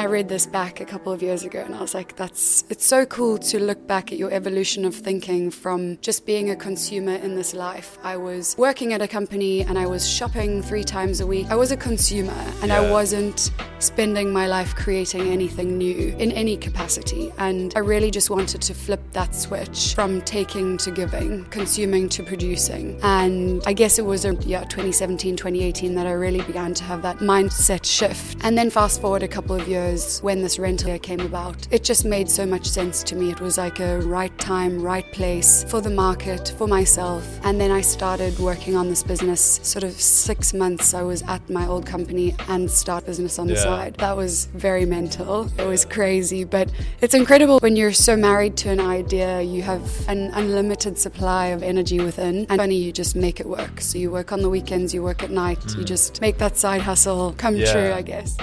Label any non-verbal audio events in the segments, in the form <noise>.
I read this back a couple of years ago and I was like, that's it's so cool to look back at your evolution of thinking from just being a consumer in this life. I was working at a company and I was shopping three times a week. I was a consumer and I wasn't spending my life creating anything new in any capacity. And I really just wanted to flip that switch from taking to giving, consuming to producing. And I guess it was a, yeah, 2017, 2018 that I really began to have that mindset shift. And then fast forward a couple of years when this rental came about, it just made so much sense to me. It was like a right time, right place for the market, for myself. And then I started working on this business sort of six months. I was at my old company and start business on the Yeah. side. That was very mental. It was crazy, but it's incredible when you're so married to an idea, you have an unlimited supply of energy within. And funny, you just make it work. So you work on the weekends, you work at night, you hmm. just make that side hustle come Yeah. true, I guess.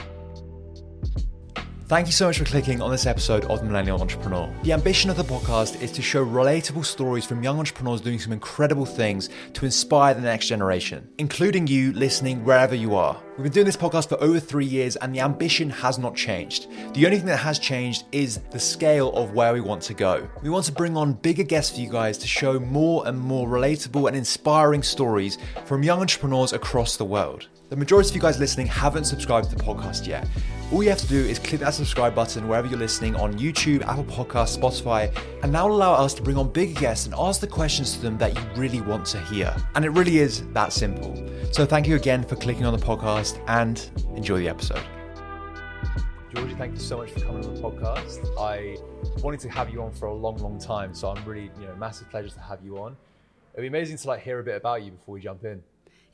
Thank you so much for clicking on this episode of The Millennial Entrepreneur. The ambition of the podcast is to show relatable stories from young entrepreneurs doing some incredible things to inspire the next generation, including you listening wherever you are. We've been doing this podcast for over three years and the ambition has not changed. The only thing that has changed is the scale of where we want to go. We want to bring on bigger guests for you guys to show more and more relatable and inspiring stories from young entrepreneurs across the world. The majority of you guys listening haven't subscribed to the podcast yet. All you have to do is click that subscribe button wherever you're listening on YouTube, Apple Podcasts, Spotify, and that will allow us to bring on bigger guests and ask the questions to them that you really want to hear. And it really is that simple. So thank you again for clicking on the podcast and enjoy the episode. Georgie, thank you so much for coming on the podcast. I wanted to have you on for a long, long time, so I'm really, you know, massive pleasure to have you on. It'd be amazing to like hear a bit about you before we jump in.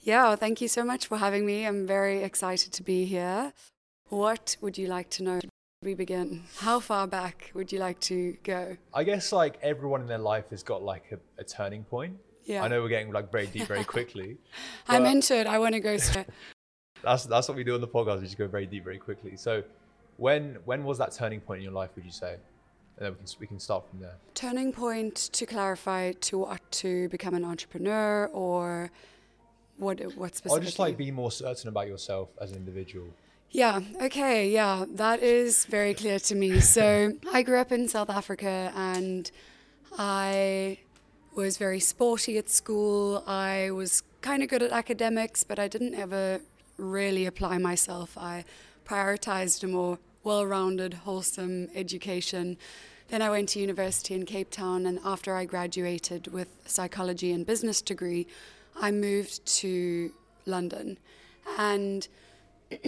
Yeah, well, thank you so much for having me. I'm very excited to be here. What would you like to know? We begin. How far back would you like to go? I guess like everyone in their life has got like a, a turning point. Yeah. I know we're getting like very deep very <laughs> quickly. I'm into it. I want to go straight. <laughs> That's that's what we do on the podcast. We just go very deep very quickly. So, when when was that turning point in your life? Would you say? And then we can we can start from there. Turning point to clarify to what to become an entrepreneur or what what Or specifically? just like be more certain about yourself as an individual. Yeah, okay, yeah, that is very clear to me. So, <laughs> I grew up in South Africa and I was very sporty at school. I was kind of good at academics, but I didn't ever really apply myself. I prioritized a more well rounded, wholesome education. Then I went to university in Cape Town, and after I graduated with psychology and business degree, I moved to London. And <clears throat>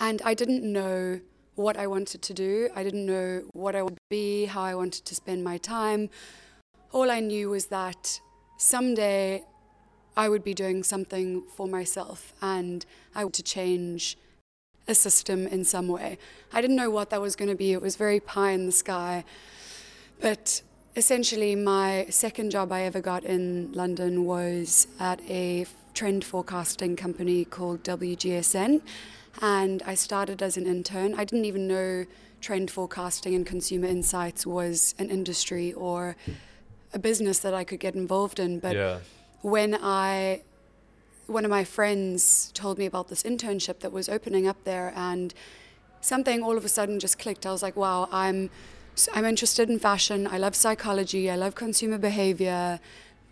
and I didn't know what I wanted to do. I didn't know what I would be, how I wanted to spend my time. All I knew was that someday I would be doing something for myself and I would to change a system in some way. I didn't know what that was going to be. It was very pie in the sky. But essentially, my second job I ever got in London was at a trend forecasting company called WGSN. And I started as an intern. I didn't even know trend forecasting and consumer insights was an industry or a business that I could get involved in. But yeah. when I one of my friends told me about this internship that was opening up there and something all of a sudden just clicked i was like wow i'm i'm interested in fashion. I love psychology. I love consumer behavior.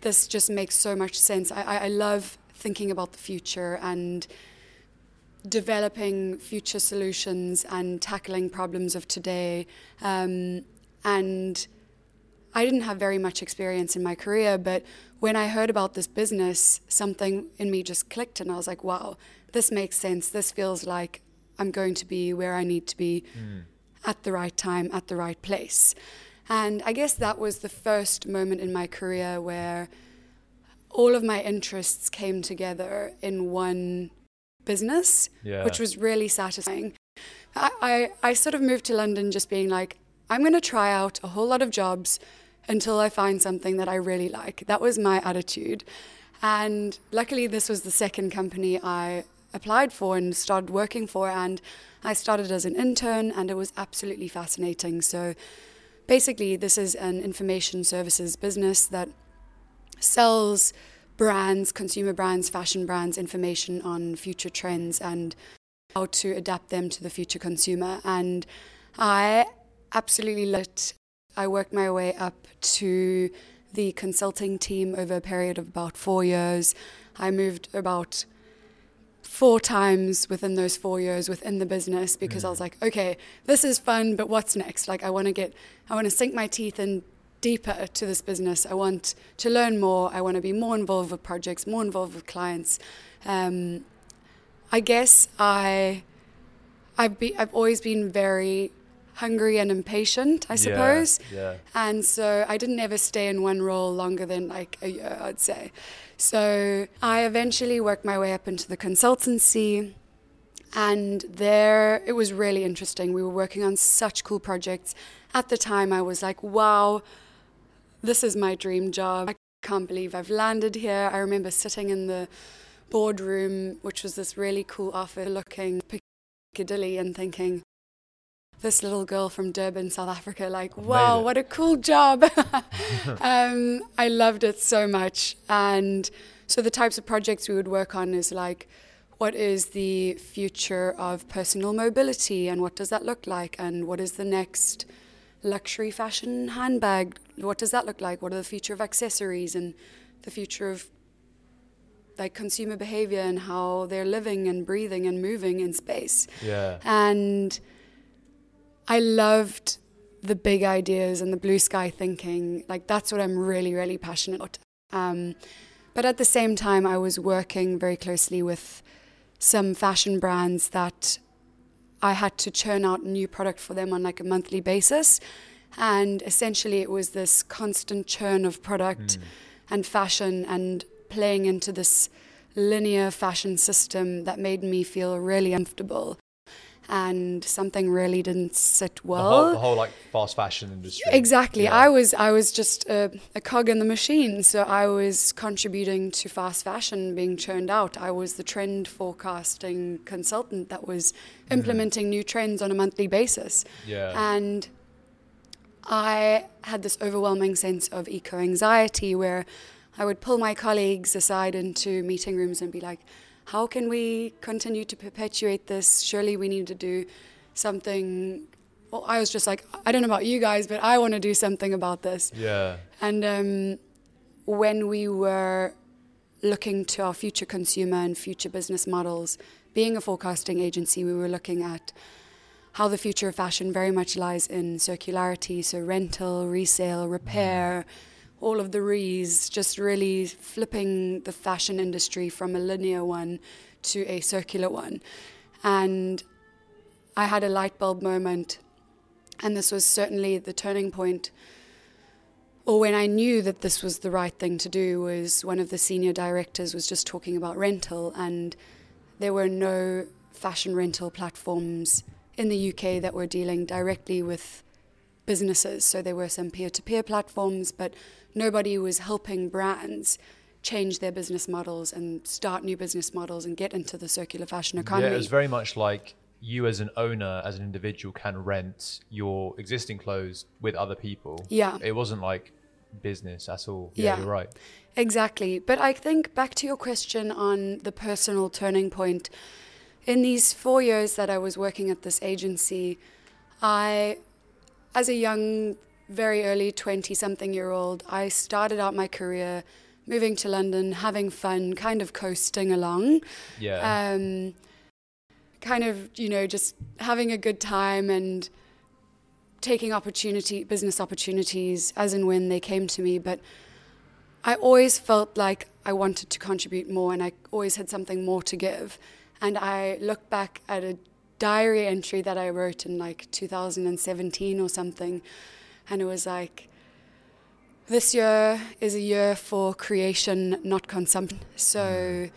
This just makes so much sense. I, I, I love thinking about the future and developing future solutions and tackling problems of today. Um, and I didn't have very much experience in my career, but when I heard about this business, something in me just clicked, and I was like, wow, this makes sense. This feels like I'm going to be where I need to be at the right time, at the right place. And I guess that was the first moment in my career where all of my interests came together in one business, Yeah. which was really satisfying. I, I, I sort of moved to London just being like, I'm going to try out a whole lot of jobs until I find something that I really like. That was my attitude. And luckily, this was the second company I applied for and started working for. And I started as an intern, and it was absolutely fascinating. So basically, this is an information services business that sells brands, consumer brands, fashion brands, information on future trends and how to adapt them to the future consumer. And I absolutely loved it. I worked my way up to the consulting team over a period of about four years. I moved about four times within those four years within the business because mm. I was like, okay, this is fun, but what's next? Like, I want to get, I want to sink my teeth in deeper to this business. I want to learn more. I want to be more involved with projects, more involved with clients. Um, I guess I, I've be, I've always been very hungry and impatient, I suppose. Yeah, yeah. And so I didn't ever stay in one role longer than like a year, I'd say. So I eventually worked my way up into the consultancy. And there, it was really interesting. We were working on such cool projects. At the time, I was like, wow, this is my dream job. I can't believe I've landed here. I remember sitting in the boardroom, which was this really cool office looking Piccadilly, and thinking, this little girl from Durban, South Africa, like, wow, what a cool job. <laughs> <laughs> um, I loved it so much. And so the types of projects we would work on is like, what is the future of personal mobility and what does that look like? And what is the next luxury fashion handbag? What does that look like? What are the future of accessories and the future of like consumer behavior and how they're living and breathing and moving in space? Yeah. And I loved the big ideas and the blue sky thinking. Like that's what I'm really, really passionate about. Um, but at the same time, I was working very closely with some fashion brands that I had to churn out new product for them on like a monthly basis. And essentially, it was this constant churn of product mm. and fashion and playing into this linear fashion system that made me feel really uncomfortable and something really didn't sit well. The whole, the whole like fast fashion industry. Exactly. Yeah. I was I was just a, a, cog in the machine. So I was contributing to fast fashion being churned out. I was the trend forecasting consultant that was mm-hmm. implementing mm. new trends on a monthly basis. Yeah. And I had this overwhelming sense of eco anxiety where I would pull my colleagues aside into meeting rooms and be like, how can we continue to perpetuate this? Surely we need to do something. Well, I was just like, I don't know about you guys, but I want to do something about this. Yeah. And um, when we were looking to our future consumer and future business models, being a forecasting agency, we were looking at how the future of fashion very much lies in circularity, so rental, resale, repair. Mm all of the re's, just really flipping the fashion industry from a linear one to a circular one. And I had a light bulb moment, and this was certainly the turning point. Or when I knew that this was the right thing to do, was one of the senior directors was just talking about rental, and there were no fashion rental platforms in the UK that were dealing directly with businesses. So there were some peer to peer platforms, but nobody was helping brands change their business models and start new business models and get into the circular fashion economy. Yeah, it was very much like you as an owner, as an individual, can rent your existing clothes with other people. Yeah. It wasn't like business at all. Yeah, yeah, you're right. Exactly. But I think back to your question on the personal turning point. In these four years that I was working at this agency, I, as a young very early 20 something year old, I started out my career moving to London, having fun, kind of coasting along. Yeah. Um, kind of, you know, just having a good time and taking opportunity, business opportunities as and when they came to me. But I always felt like I wanted to contribute more and I always had something more to give. And I look back at a diary entry that I wrote in like 2017 or something and it was like, this year is a year for creation, not consumption. So, mm.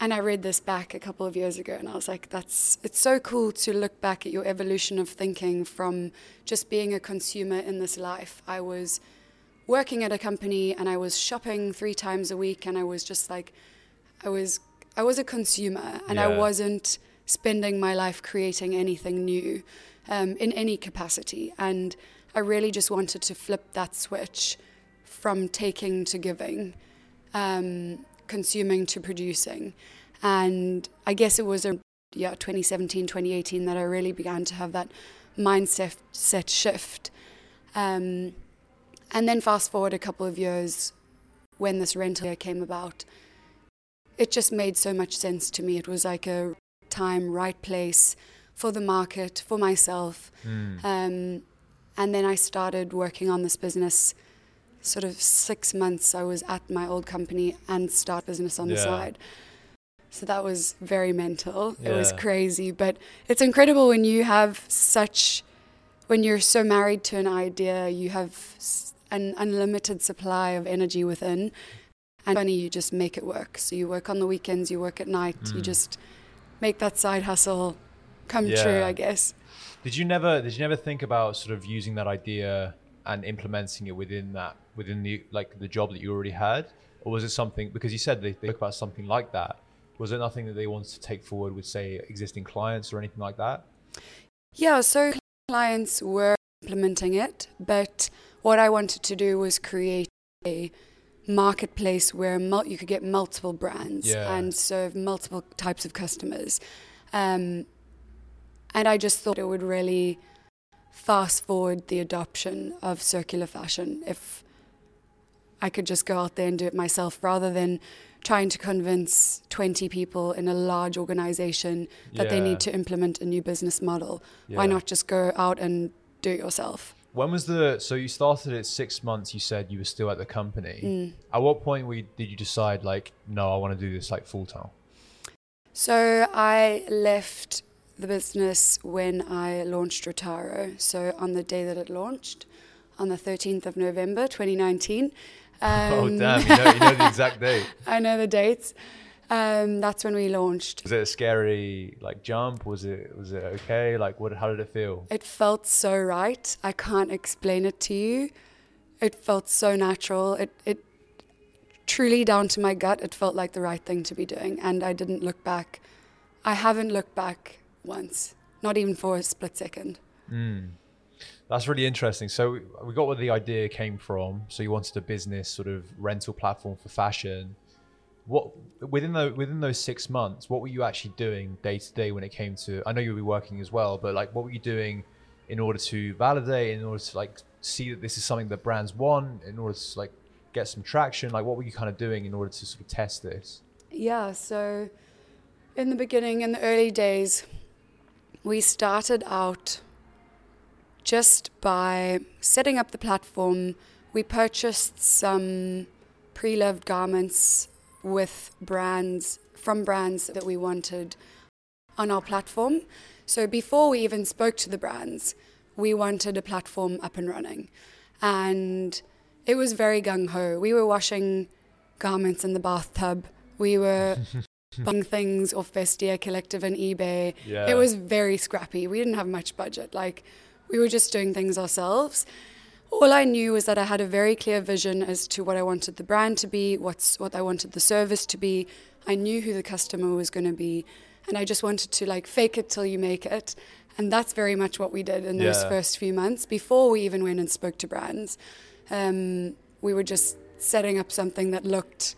and I read this back a couple of years ago, and I was like, that's it's so cool to look back at your evolution of thinking from just being a consumer in this life. I was working at a company and I was shopping three times a week, and I was just like, I was I was a consumer, and yeah. I wasn't spending my life creating anything new um, in any capacity, and I really just wanted to flip that switch from taking to giving, um, consuming to producing. And I guess it was a yeah 2017 2018 that I really began to have that mindset set shift. Um, and then fast forward a couple of years when this rental came about, it just made so much sense to me. It was like a time, right place for the market, for myself. Mm. Um, and then I started working on this business. Sort of six months, I was at my old company and start business on the Yeah. side. So that was very mental. It was crazy, but it's incredible when you have such, when you're so married to an idea, you have an unlimited supply of energy within, and funny you just make it work. So you work on the weekends, you work at night, you Mm. just make that side hustle come true, I guess. Did you never did you never think about sort of using that idea and implementing it within that within the like the job that you already had? Or was it something because you said they, spoke about something like that? Was it nothing that they wanted to take forward with say existing clients or anything like that? Yeah, so clients were implementing it, but what I wanted to do was create a marketplace where mul- you could get multiple brands Yeah. and serve multiple types of customers. Um, and I just thought it would really fast forward the adoption of circular fashion if I could just go out there and do it myself rather than trying to convince 20 people in a large organization that they need to implement a new business model. Why not just go out and do it yourself? When was the so you started at six months? You said you were still at the company. Mm. At what point you, did you decide like no, I want to do this like full time? So I left the business when I launched Rotaro. So on the day that it launched, on the 13th of November 2019. oh Um, damn! You know, you know the exact date. <laughs> I know the dates. Um, that's when we launched. Was it a scary like jump? Was it was it okay? Like what? How did it feel? It felt so right. I can't explain it to you. It felt so natural. It it truly down to my gut. It felt like the right thing to be doing, and I didn't look back. I haven't looked back once, not even for a split second. Mm. That's really interesting. So we got where the idea came from. So you wanted a business sort of rental platform for fashion. What within the within those six months, what were you actually doing day to day when it came to? I know you'll be working as well, but like, what were you doing in order to validate, in order to like see that this is something that brands want, in order to like get some traction? Like, what were you kind of doing in order to sort of test this? Yeah, so in the beginning, in the early days, we started out just by setting up the platform. We purchased some pre loved garments with brands, from brands that we wanted on our platform. So before we even spoke to the brands, we wanted a platform up and running. And it was very gung ho. We were washing garments in the bathtub. We were <laughs> buying things off Vestiaire Collective and eBay. Yeah. It was very scrappy. We didn't have much budget. Like, we were just doing things ourselves. All I knew was that I had a very clear vision as to what I wanted the brand to be, what's what I wanted the service to be. I knew who the customer was going to be, and I just wanted to like fake it till you make it. And that's very much what we did in those Yeah. first few months before we even went and spoke to brands. Um, we were just setting up something that looked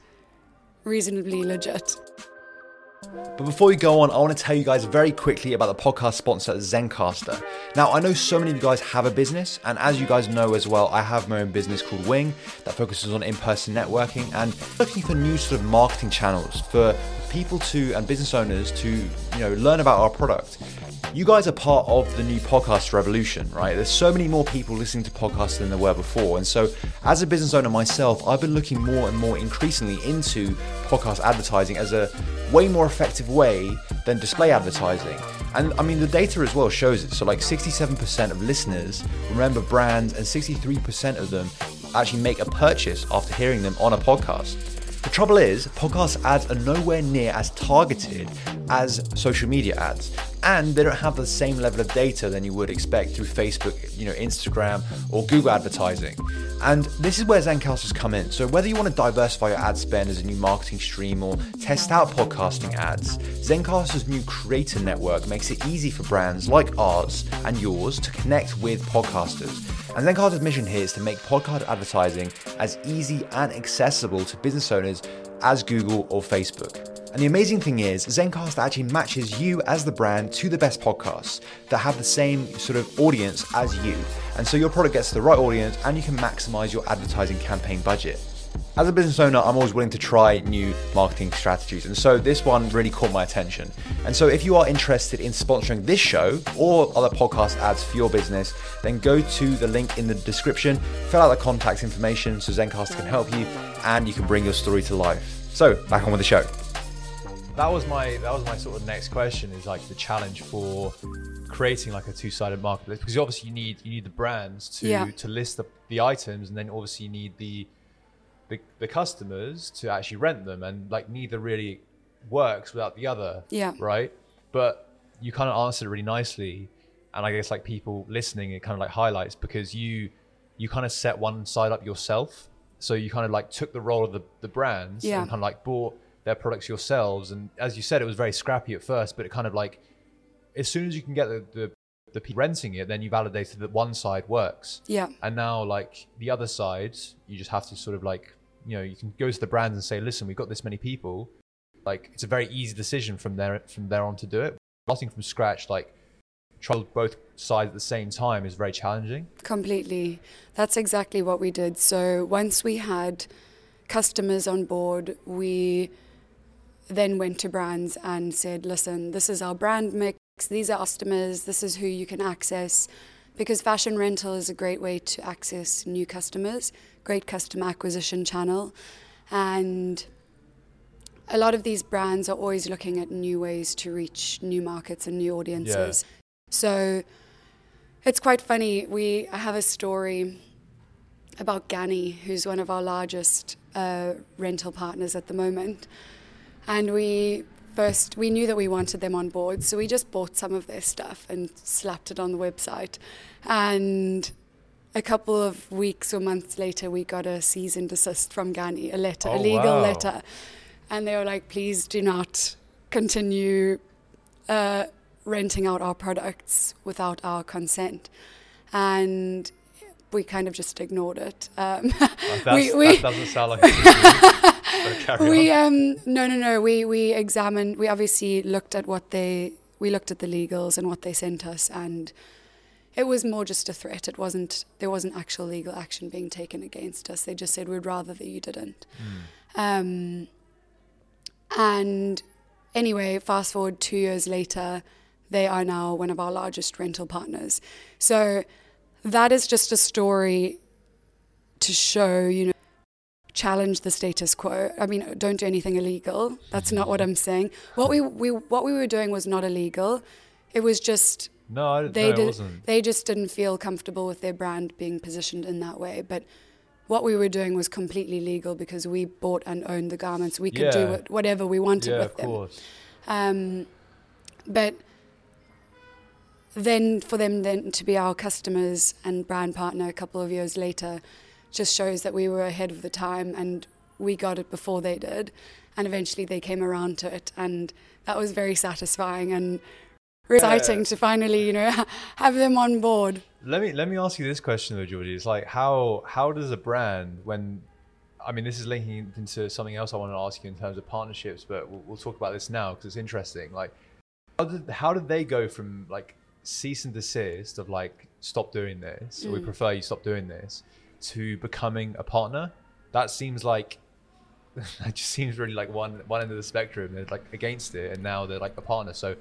reasonably legit. But before we go on, I want to tell you guys very quickly about the podcast sponsor, Zencastr. Now, I know so many of you guys have a business, and as you guys know as well, I have my own business called Wing that focuses on in person networking and looking for new sort of marketing channels for people to and business owners to you know learn about our product. You guys are part of the new podcast revolution, right? There's so many more people listening to podcasts than there were before. And so, as a business owner myself, I've been looking more and more increasingly into podcast advertising as a way more effective way than display advertising. And I mean, the data as well shows it. So, like 67% of listeners remember brands, and 63% of them actually make a purchase after hearing them on a podcast. The trouble is, podcast ads are nowhere near as targeted as social media ads, and they don't have the same level of data than you would expect through Facebook, you know, Instagram, or Google advertising. And this is where Zencastr's come in. So whether you want to diversify your ad spend as a new marketing stream or test out podcasting ads, Zencastr's new creator network makes it easy for brands like ours and yours to connect with podcasters. And Zencastr's mission here is to make podcast advertising as easy and accessible to business owners as Google or Facebook. And the amazing thing is, Zencast actually matches you as the brand to the best podcasts that have the same sort of audience as you. And so your product gets to the right audience and you can maximize your advertising campaign budget. As a business owner, I'm always willing to try new marketing strategies. And so this one really caught my attention. And so if you are interested in sponsoring this show or other podcast ads for your business, then go to the link in the description, fill out the contact information so Zencast can help you and you can bring your story to life. So back on with the show. That was my that was my sort of next question is like the challenge for creating like a two-sided marketplace because obviously you need you need the brands to Yeah. to list the, the items and then obviously you need the the, the customers to actually rent them and like neither really works without the other Yeah. right but you kind of answered it really nicely and i guess like people listening it kind of like highlights because you you kind of set one side up yourself so you kind of like took the role of the, the brands Yeah. and kind of like bought their products yourselves and as you said it was very scrappy at first but it kind of like as soon as you can get the, the the people renting it then you validated that one side works Yeah. and now like the other side you just have to sort of like you know you can go to the brands and say listen we've got this many people like it's a very easy decision from there from there on to do it starting from scratch like try both sides at the same time is very challenging Completely. That's exactly what we did. So once we had customers on board, we then went to brands and said, listen, this is our brand mix, these are customers, this is who you can access. Because fashion rental is a great way to access new customers, great customer acquisition channel. And a lot of these brands are always looking at new ways to reach new markets and new audiences. Yeah. So it's quite funny. We have a story about Ganni, who's one of our largest uh, rental partners at the moment, and we first we knew that we wanted them on board, so we just bought some of their stuff and slapped it on the website, and. A couple of weeks or months later, we got a cease and desist from Ganni, a letter, a Oh, legal wow. letter, and they were like, "Please do not continue uh, renting out our products without our consent. And we kind of just ignored it. Um, <laughs> we, we, that doesn't sound like <laughs> we um, no, no, no. We, we examined, we obviously looked at what they, we looked at the legals and what they sent us. And it was more just a threat. It wasn't, there wasn't actual legal action being taken against us. They just said, we'd rather that you didn't. Um, and anyway, fast forward two years later, they are now one of our largest rental partners. So that is just a story to show, you know, challenge the status quo. I mean, don't do anything illegal. That's not what I'm saying. What we, we what we were doing was not illegal. It was just no I, they no, it did wasn't they just didn't feel comfortable with their brand being positioned in that way. But what we were doing was completely legal because we bought and owned the garments. We could do it, whatever we wanted yeah with of them. course Um, but then for them then to be our customers and brand partner a couple of years later just shows that we were ahead of the time and we got it before they did. And eventually they came around to it. And that was very satisfying and really exciting to finally you know <laughs> have them on board. Let me let me ask you this question though, Georgie. It's like how how does a brand when I mean this is linking into something else I want to ask you in terms of partnerships, but we'll, we'll talk about this now because it's interesting. Like how did how did they go from like cease and desist of like stop doing this, or we mm. prefer you stop doing this, to becoming a partner? That seems like <laughs> that just seems really like one one end of the spectrum. They're like against it, and now they're like a partner. So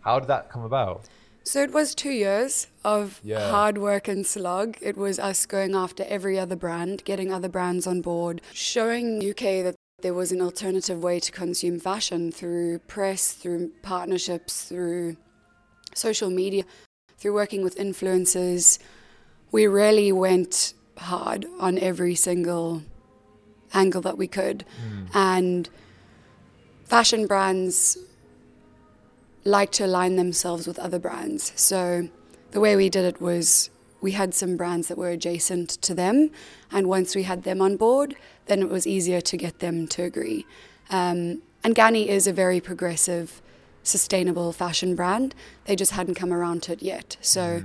how did that come about? So it was two years of Yeah. hard work and slog. It was us going after every other brand, getting other brands on board, showing UK that there was an alternative way to consume fashion through press, through partnerships, through social media, through working with influencers. We really went hard on every single angle that we could. And fashion brands like to align themselves with other brands. So the way we did it was we had some brands that were adjacent to them, and once we had them on board, then it was easier to get them to agree. Um, and Ganni is a very progressive, sustainable fashion brand. They just hadn't come around to it yet. So.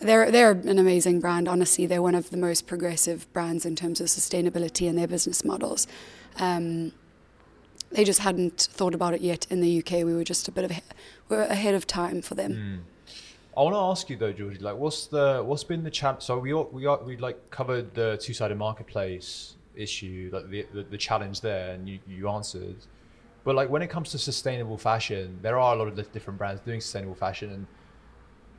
They're they're an amazing brand. Honestly, they're one of the most progressive brands in terms of sustainability and their business models. Um, they just hadn't thought about it yet in the UK. We were just a bit of we are ahead of time for them. Mm. I want to ask you though, Georgie, like, what's the what's been the challenge? So we we we like covered the two sided marketplace issue, like the, the, the challenge there, and you you answered. But like when it comes to sustainable fashion, there are a lot of different brands doing sustainable fashion, and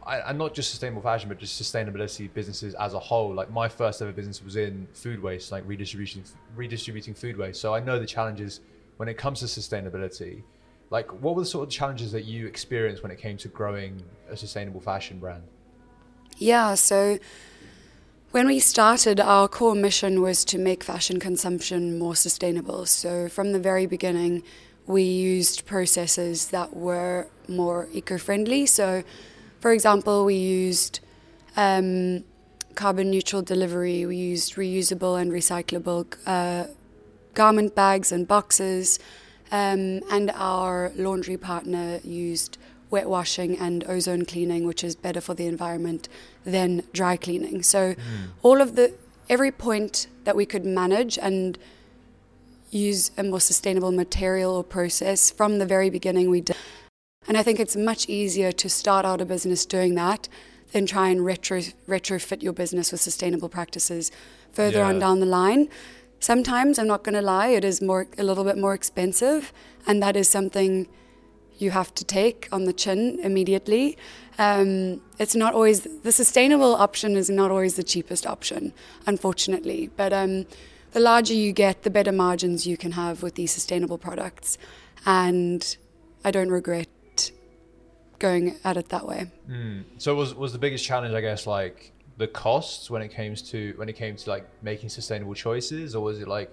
And not just sustainable fashion, but just sustainability businesses as a whole. Like my first ever business was in food waste, like redistributing redistributing food waste. So I know the challenges when it comes to sustainability like what were the sort of challenges that you experienced when it came to growing a sustainable fashion brand yeah so when we started our core mission was to make fashion consumption more sustainable so from the very beginning we used processes that were more eco-friendly so for example we used um, carbon neutral delivery we used reusable and recyclable uh, garment bags and boxes um, and our laundry partner used wet washing and ozone cleaning, which is better for the environment than dry cleaning. So, mm. all of the every point that we could manage and use a more sustainable material or process from the very beginning, we did. And I think it's much easier to start out a business doing that than try and retro, retrofit your business with sustainable practices further yeah. on down the line. Sometimes, I'm not going to lie, it is more a little bit more expensive, and that is something you have to take on the chin immediately. Um, it's not always the sustainable option is not always the cheapest option, unfortunately. But um, the larger you get, the better margins you can have with these sustainable products, and I don't regret going at it that way. Mm. So was was the biggest challenge, I guess, like the costs when it came to when it came to like making sustainable choices, or was it like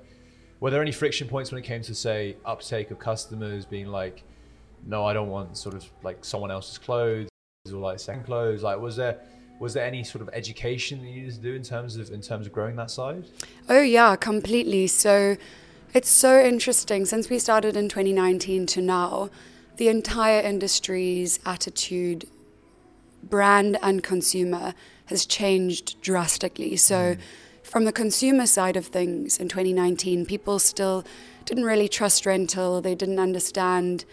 were there any friction points when it came to say uptake of customers being like, no, I don't want sort of like someone else's clothes or like second clothes? Like, was there was there any sort of education that you needed to do in terms of in terms of growing that side? Oh yeah, completely. So it's so interesting since we started in 2019 to now, the entire industry's attitude, brand and consumer has changed drastically. So, mm. from the consumer side of things in 2019, people still didn't really trust rental. They didn't understand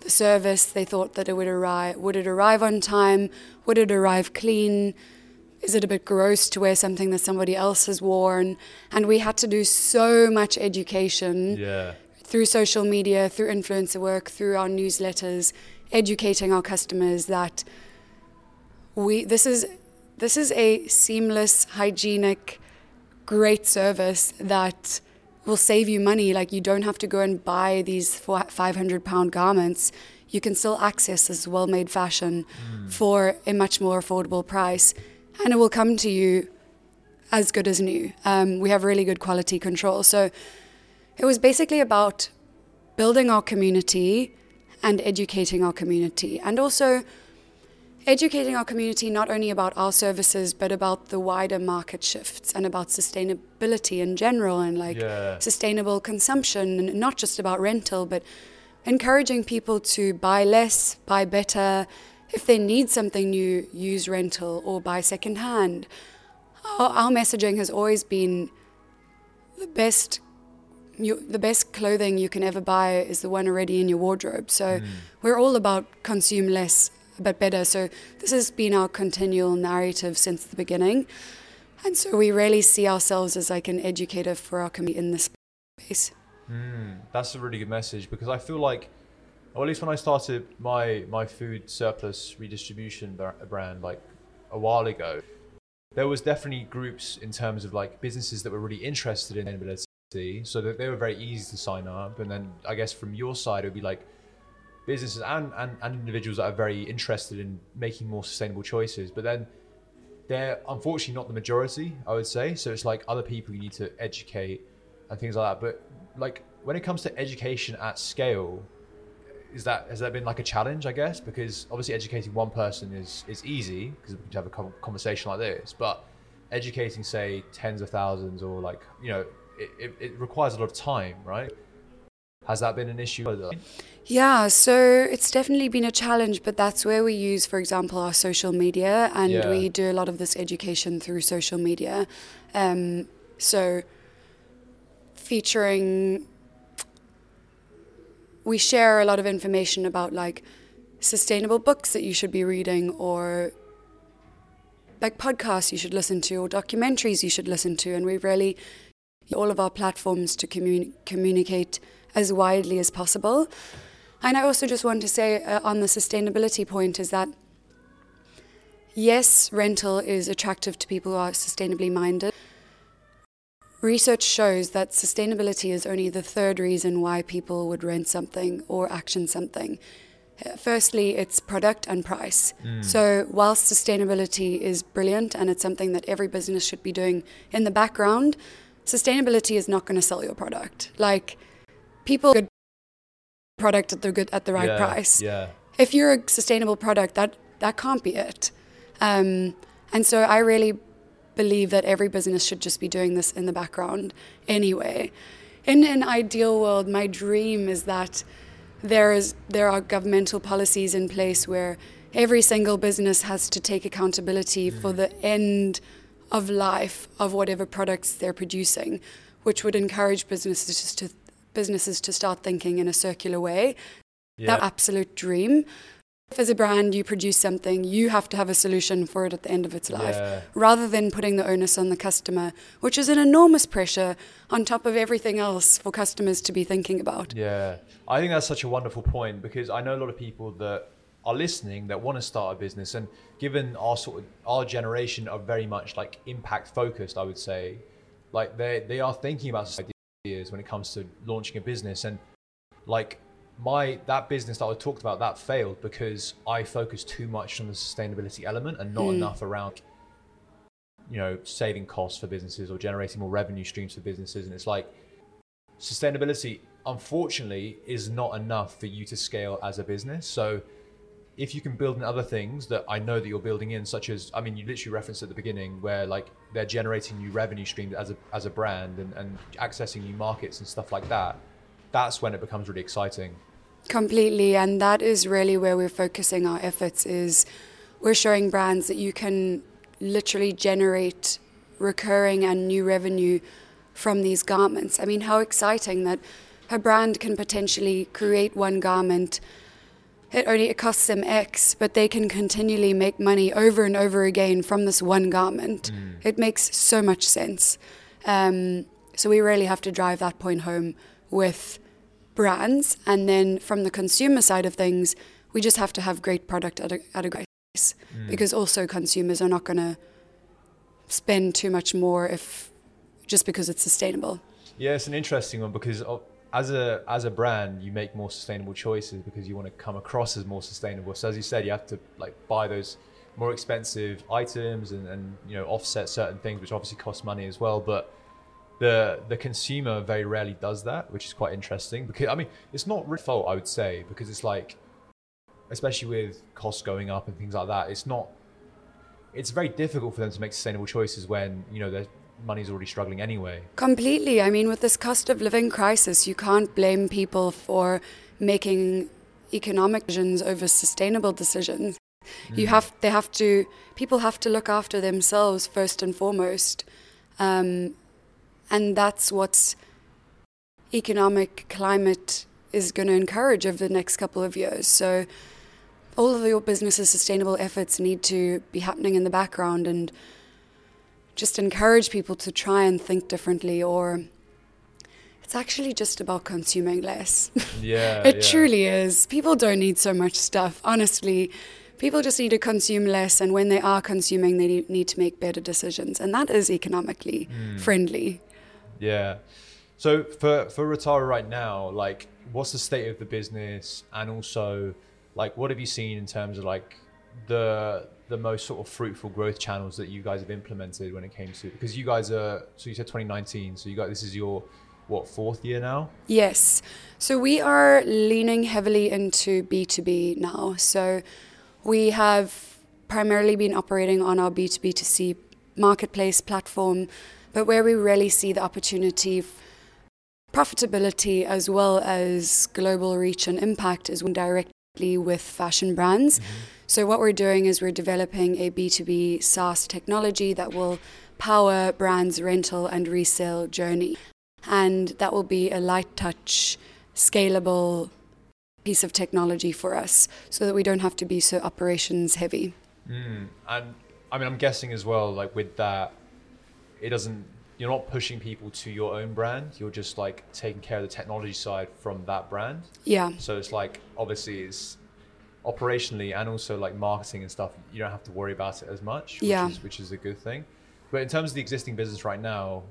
the service. They thought that it would arrive. Would it arrive on time? Would it arrive clean? Is it a bit gross to wear something that somebody else has worn? And we had to do so much education yeah. Through social media, through influencer work, through our newsletters, educating our customers that we this is this is a seamless, hygienic, great service that will save you money. Like you don't have to go and buy these 500 pound garments. You can still access this well made fashion mm. for a much more affordable price. And it will come to you as good as new. Um, we have really good quality control. So it was basically about building our community and educating our community. And also, educating our community not only about our services but about the wider market shifts and about sustainability in general and like yeah. sustainable consumption and not just about rental but encouraging people to buy less buy better if they need something new use rental or buy secondhand our, our messaging has always been the best you, the best clothing you can ever buy is the one already in your wardrobe so mm. we're all about consume less but better. So this has been our continual narrative since the beginning. And so we really see ourselves as like an educator for our community in this space. Mm, that's a really good message because I feel like, or at least when I started my my food surplus redistribution brand like a while ago, there was definitely groups in terms of like businesses that were really interested in sustainability, so that they were very easy to sign up. And then I guess from your side, it would be like businesses and, and, and individuals that are very interested in making more sustainable choices. But then they're unfortunately not the majority, I would say. So it's like other people you need to educate and things like that. But like when it comes to education at scale, is that has that been like a challenge? I guess because obviously educating one person is is easy because we can have a conversation like this, but educating say tens of thousands or like you know it, it, requires a lot of time, right? Has that been an issue? Yeah, so it's definitely been a challenge, but that's where we use, for example, our social media, and yeah. we do a lot of this education through social media. Um, so featuring we share a lot of information about like sustainable books that you should be reading or like podcasts you should listen to or documentaries you should listen to and we really all of our platforms to communi- communicate as widely as possible and i also just want to say uh, on the sustainability point is that yes rental is attractive to people who are sustainably minded research shows that sustainability is only the third reason why people would rent something or action something Firstly, it's product and price. Mm. So, whilst sustainability is brilliant and it's something that every business should be doing in the background, sustainability is not going to sell your product. Like, people good product at the good at the right yeah, price. Yeah. If you're a sustainable product, that that can't be it. Um, and so, I really believe that every business should just be doing this in the background anyway. In an ideal world, my dream is that there is there are governmental policies in place where every single business has to take accountability mm. for the end of life of whatever products they're producing, which would encourage businesses to businesses to start thinking in a circular way. That absolute dream. If as a brand you produce something, you have to have a solution for it at the end of its life, yeah. rather than putting the onus on the customer, which is an enormous pressure on top of everything else for customers to be thinking about. Yeah, I think that's such a wonderful point because I know a lot of people that are listening that want to start a business, and given our sort of our generation are very much like impact focused, I would say, like they they are thinking about ideas when it comes to launching a business. And like my that business that I talked about that failed because I focused too much on the sustainability element and not mm. enough around you know saving costs for businesses or generating more revenue streams for businesses. And it's like sustainability unfortunately is not enough for you to scale as a business. So if you can build in other things that I know that you're building in, such as I mean, you literally referenced at the beginning where like they're generating new revenue streams as a as a brand and, and accessing new markets and stuff like that that's when it becomes really exciting. Completely, and that is really where we're focusing our efforts. Is we're showing brands that you can literally generate recurring and new revenue from these garments. I mean, how exciting that a brand can potentially create one garment. It only it costs them X, but they can continually make money over and over again from this one garment. Mm. It makes so much sense. Um, so we really have to drive that point home with brands. And then from the consumer side of things, we just have to have great product at a, at a great price mm. because also consumers are not going to spend too much more if just because it's sustainable. Yeah, it's an interesting one because as a as a brand, you make more sustainable choices because you want to come across as more sustainable. So as you said, you have to like buy those more expensive items and, and you know offset certain things, which obviously cost money as well. But the the consumer very rarely does that, which is quite interesting. Because I mean, it's not really fault, I would say, because it's like, especially with costs going up and things like that, it's not. It's very difficult for them to make sustainable choices when you know their money's already struggling anyway. Completely. I mean, with this cost of living crisis, you can't blame people for making economic decisions over sustainable decisions. Mm. You have they have to people have to look after themselves first and foremost. Um, and that's what economic climate is going to encourage over the next couple of years. So all of your business's sustainable efforts need to be happening in the background and just encourage people to try and think differently or it's actually just about consuming less. <laughs> Yeah. it yeah. truly is. People don't need so much stuff. Honestly, people just need to consume less and when they are consuming they need to make better decisions and that is economically mm. friendly. Yeah. So for for Rotaro right now, like, what's the state of the business, and also, like, what have you seen in terms of like the the most sort of fruitful growth channels that you guys have implemented when it came to because you guys are so you said 2019, so you got this is your what fourth year now? Yes. So we are leaning heavily into B2B now. So we have primarily been operating on our B2B2C marketplace platform but where we really see the opportunity, profitability, as well as global reach and impact is directly with fashion brands. Mm-hmm. So, what we're doing is we're developing a B2B SaaS technology that will power brands' rental and resale journey. And that will be a light touch, scalable piece of technology for us so that we don't have to be so operations heavy. Mm. And I mean, I'm guessing as well, like with that, it doesn't, you're not pushing people to your own brand. You're just like taking care of the technology side from that brand. Yeah. So it's like, obviously, it's operationally and also like marketing and stuff, you don't have to worry about it as much, which, Yeah. is, which is a good thing. But in terms of the existing business right now,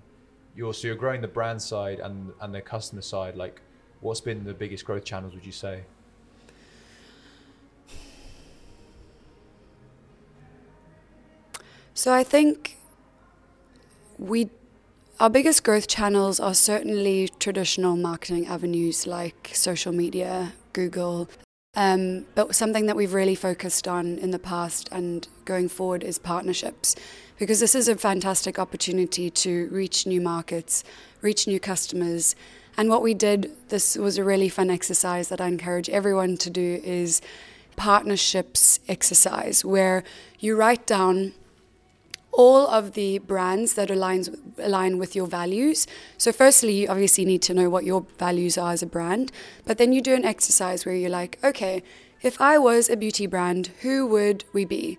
you're so you're growing the brand side and and the customer side. Like, what's been the biggest growth channels? Would you say? So I think we our biggest growth channels are certainly traditional marketing avenues like social media, Google. Um, but something that we've really focused on in the past and going forward is partnerships, because this is a fantastic opportunity to reach new markets, reach new customers. And what we did, this was a really fun exercise that I encourage everyone to do, is partnerships exercise, where you write down all of the brands that aligns align with your values. So firstly, you obviously need to know what your values are as a brand, but then you do an exercise where you're like, okay, if I was a beauty brand, who would we be?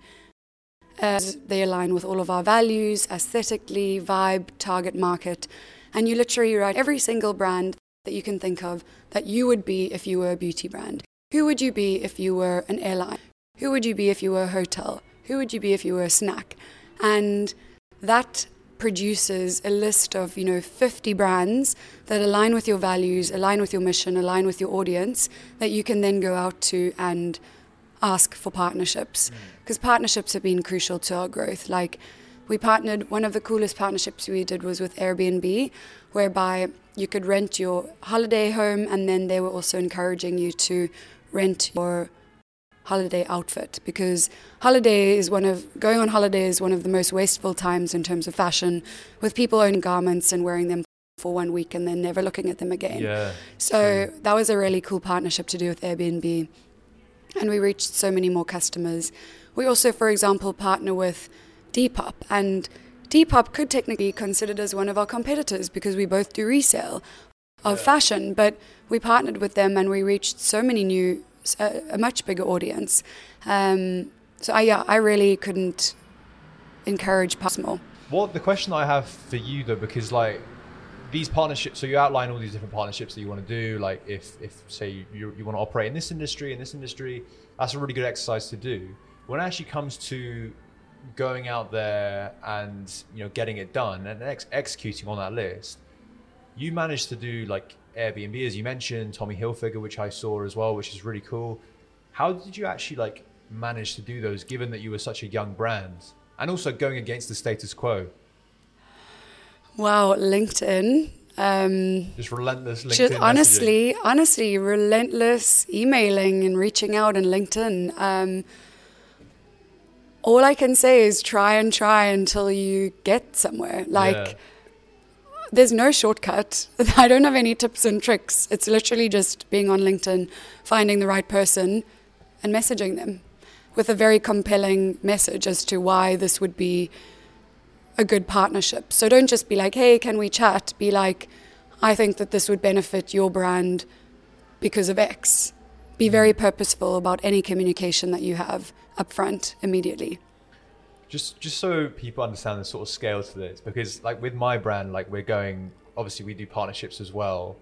As they align with all of our values, aesthetically, vibe, target market, and you literally write every single brand that you can think of that you would be if you were a beauty brand. Who would you be if you were an airline? Who would you be if you were a hotel? Who would you be if you were a snack? And that produces a list of you know 50 brands that align with your values align with your mission align with your audience that you can then go out to and ask for partnerships. Mm. Because partnerships have been crucial to our growth. Like we partnered one of the coolest partnerships we did was with airbnb whereby you could rent your holiday home and then they were also encouraging you to rent your holiday outfit because holiday is one of going on holiday is one of the most wasteful times in terms of fashion with people owning garments and wearing them for one week and then never looking at them again Yeah. so true. that was a really cool partnership to do with airbnb and we reached so many more customers we also for example partner with depop and depop could technically be considered as one of our competitors because we both do resale of Yeah. fashion but we partnered with them and we reached so many new a, a much bigger audience. Um, so I, yeah, I really couldn't encourage pass more. What the question I have for you though, because like these partnerships, so you outline all these different partnerships that you want to do. Like if, if say you, you want to operate in this industry, in this industry, that's a really good exercise to do. When it actually comes to going out there and you know getting it done and ex- executing on that list, you managed to do like Airbnb as you mentioned, Tommy Hilfiger, which I saw as well, which is really cool. How did you actually like manage to do those, given that you were such a young brand, and also going against the status quo? Wow, LinkedIn. Um, Just relentless LinkedIn. just messaging. honestly, honestly, relentless emailing and reaching out on LinkedIn. Um, all I can say is try and try until you get somewhere. Like, Yeah. There's no shortcut. <laughs> I don't have any tips and tricks. It's literally just being on LinkedIn, finding the right person, and messaging them with a very compelling message as to why this would be a good partnership. So don't just be like, hey, can we chat? Be like, I think that this would benefit your brand because of X. Be mm. very purposeful about any communication that you have upfront immediately. Just just so people understand the sort of scale to this because like with my brand like we're going obviously we do partnerships as well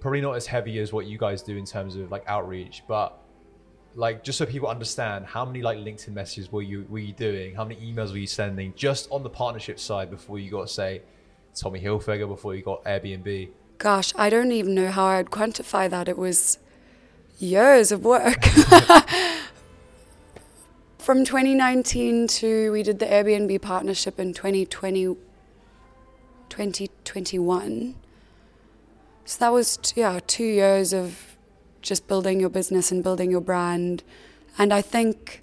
probably not as heavy as what you guys do in terms of like outreach but like just so people understand how many like linkedin messages were you were you doing how many emails were you sending just on the partnership side before you got say tommy hilfiger before you got airbnb Gosh, I don't even know how I'd quantify that. It was years of work. <laughs> <laughs> From 2019 to we did the Airbnb partnership in 2020, 2021. So that was yeah two years of just building your business and building your brand, and I think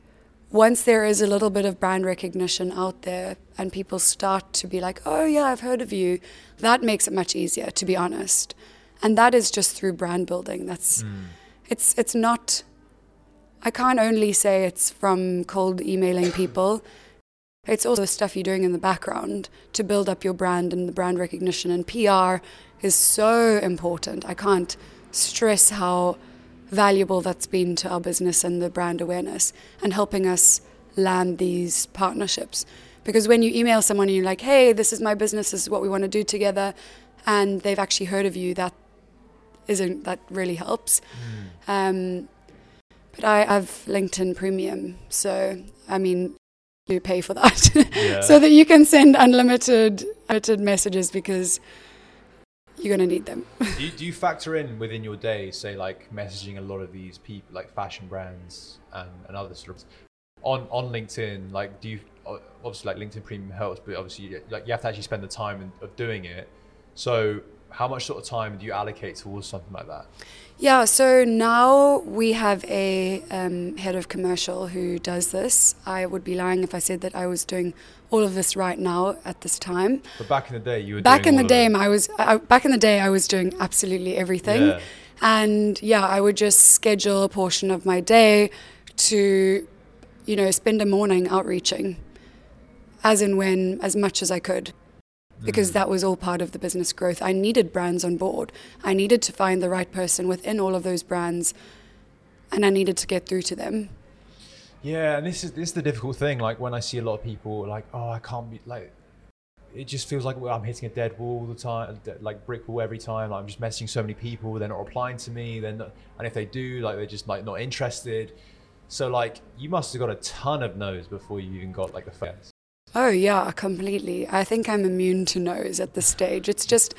once there is a little bit of brand recognition out there and people start to be like, oh, yeah, I've heard of you, that makes it much easier, to be honest. And that is just through brand building. That's, hmm. it's, it's not, I can't only say it's from cold emailing people. It's also stuff you're doing in the background to build up your brand and the brand recognition. And PR is so important. I can't stress how valuable that's been to our business and the brand awareness and helping us land these partnerships. Because when you email someone and you're like, hey, this is my business, this is what we want to do together, and they've actually heard of you, that isn't that really helps. Mm. Um, but I have LinkedIn Premium, so I mean, you pay for that <laughs> yeah. so that you can send unlimited, unlimited messages because you're going to need them. <laughs> do, you, do you factor in within your day, say like messaging a lot of these people, like fashion brands and, and other sort of on on LinkedIn? Like, do you obviously like LinkedIn Premium helps, but obviously like you have to actually spend the time of doing it. So how much sort of time do you allocate towards something like that? Yeah, so now we have a um, head of commercial who does this. I would be lying if I said that I was doing all of this right now at this time. But back in the day, you were back in the day. I was I, back in the day. I was doing absolutely everything, yeah. and yeah, I would just schedule a portion of my day to, you know, spend a morning outreaching, as and when, as much as I could because mm. that was all part of the business growth. I needed brands on board. I needed to find the right person within all of those brands, and I needed to get through to them. Yeah, and this is this is the difficult thing. Like when I see a lot of people like, oh, I can't be like. It just feels like I'm hitting a dead wall all the time, like brick wall every time. Like I'm just messaging so many people. They're not replying to me. Then, and if they do, like they're just like not interested. So like you must have got a ton of no's before you even got like the first. Oh, yeah, completely. I think I'm immune to no's at this stage. It's just,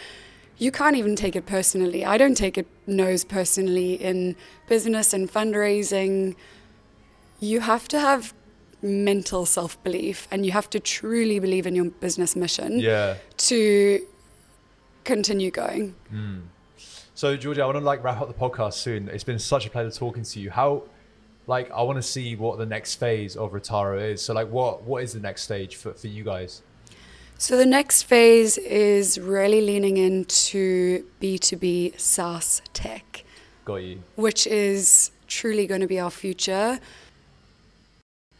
you can't even take it personally. I don't take it no's personally in business and fundraising. You have to have mental self belief and you have to truly believe in your business mission yeah. to continue going. Mm. So, Georgia, I want to like wrap up the podcast soon. It's been such a pleasure talking to you. How like I want to see what the next phase of Rotaro is. So like what what is the next stage for, for you guys? So the next phase is really leaning into B2B SaaS tech. Got you. Which is truly going to be our future.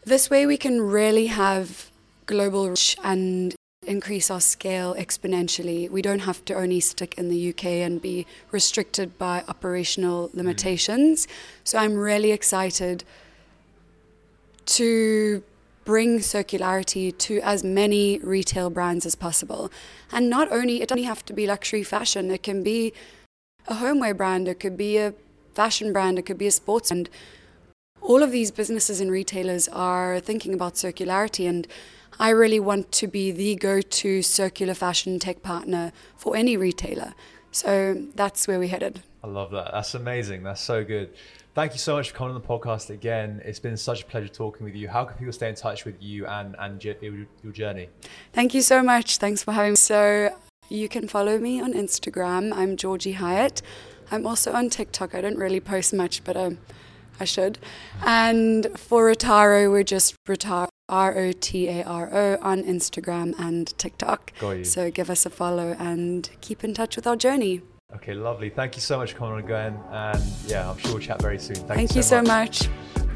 This way we can really have global reach and increase our scale exponentially. We don't have to only stick in the UK and be restricted by operational mm. limitations. Mm. So I'm really excited to bring circularity to as many retail brands as possible. And not only, it doesn't have to be luxury fashion, it can be a homeware brand, it could be a fashion brand, it could be a sports brand. All of these businesses and retailers are thinking about circularity and I really want to be the go to circular fashion tech partner for any retailer. So that's where we're headed. I love that. That's amazing. That's so good. Thank you so much for coming on the podcast again. It's been such a pleasure talking with you. How can people stay in touch with you and, and your journey? Thank you so much. Thanks for having me. So you can follow me on Instagram. I'm Georgie Hyatt. I'm also on TikTok. I don't really post much, but um, I should. And for Rotaro, we're just Rotaro. R O T A R O on Instagram and TikTok. So give us a follow and keep in touch with our journey. Okay, lovely. Thank you so much for coming on again. And yeah, I'm sure we'll chat very soon. Thank, Thank you so, you so much. much.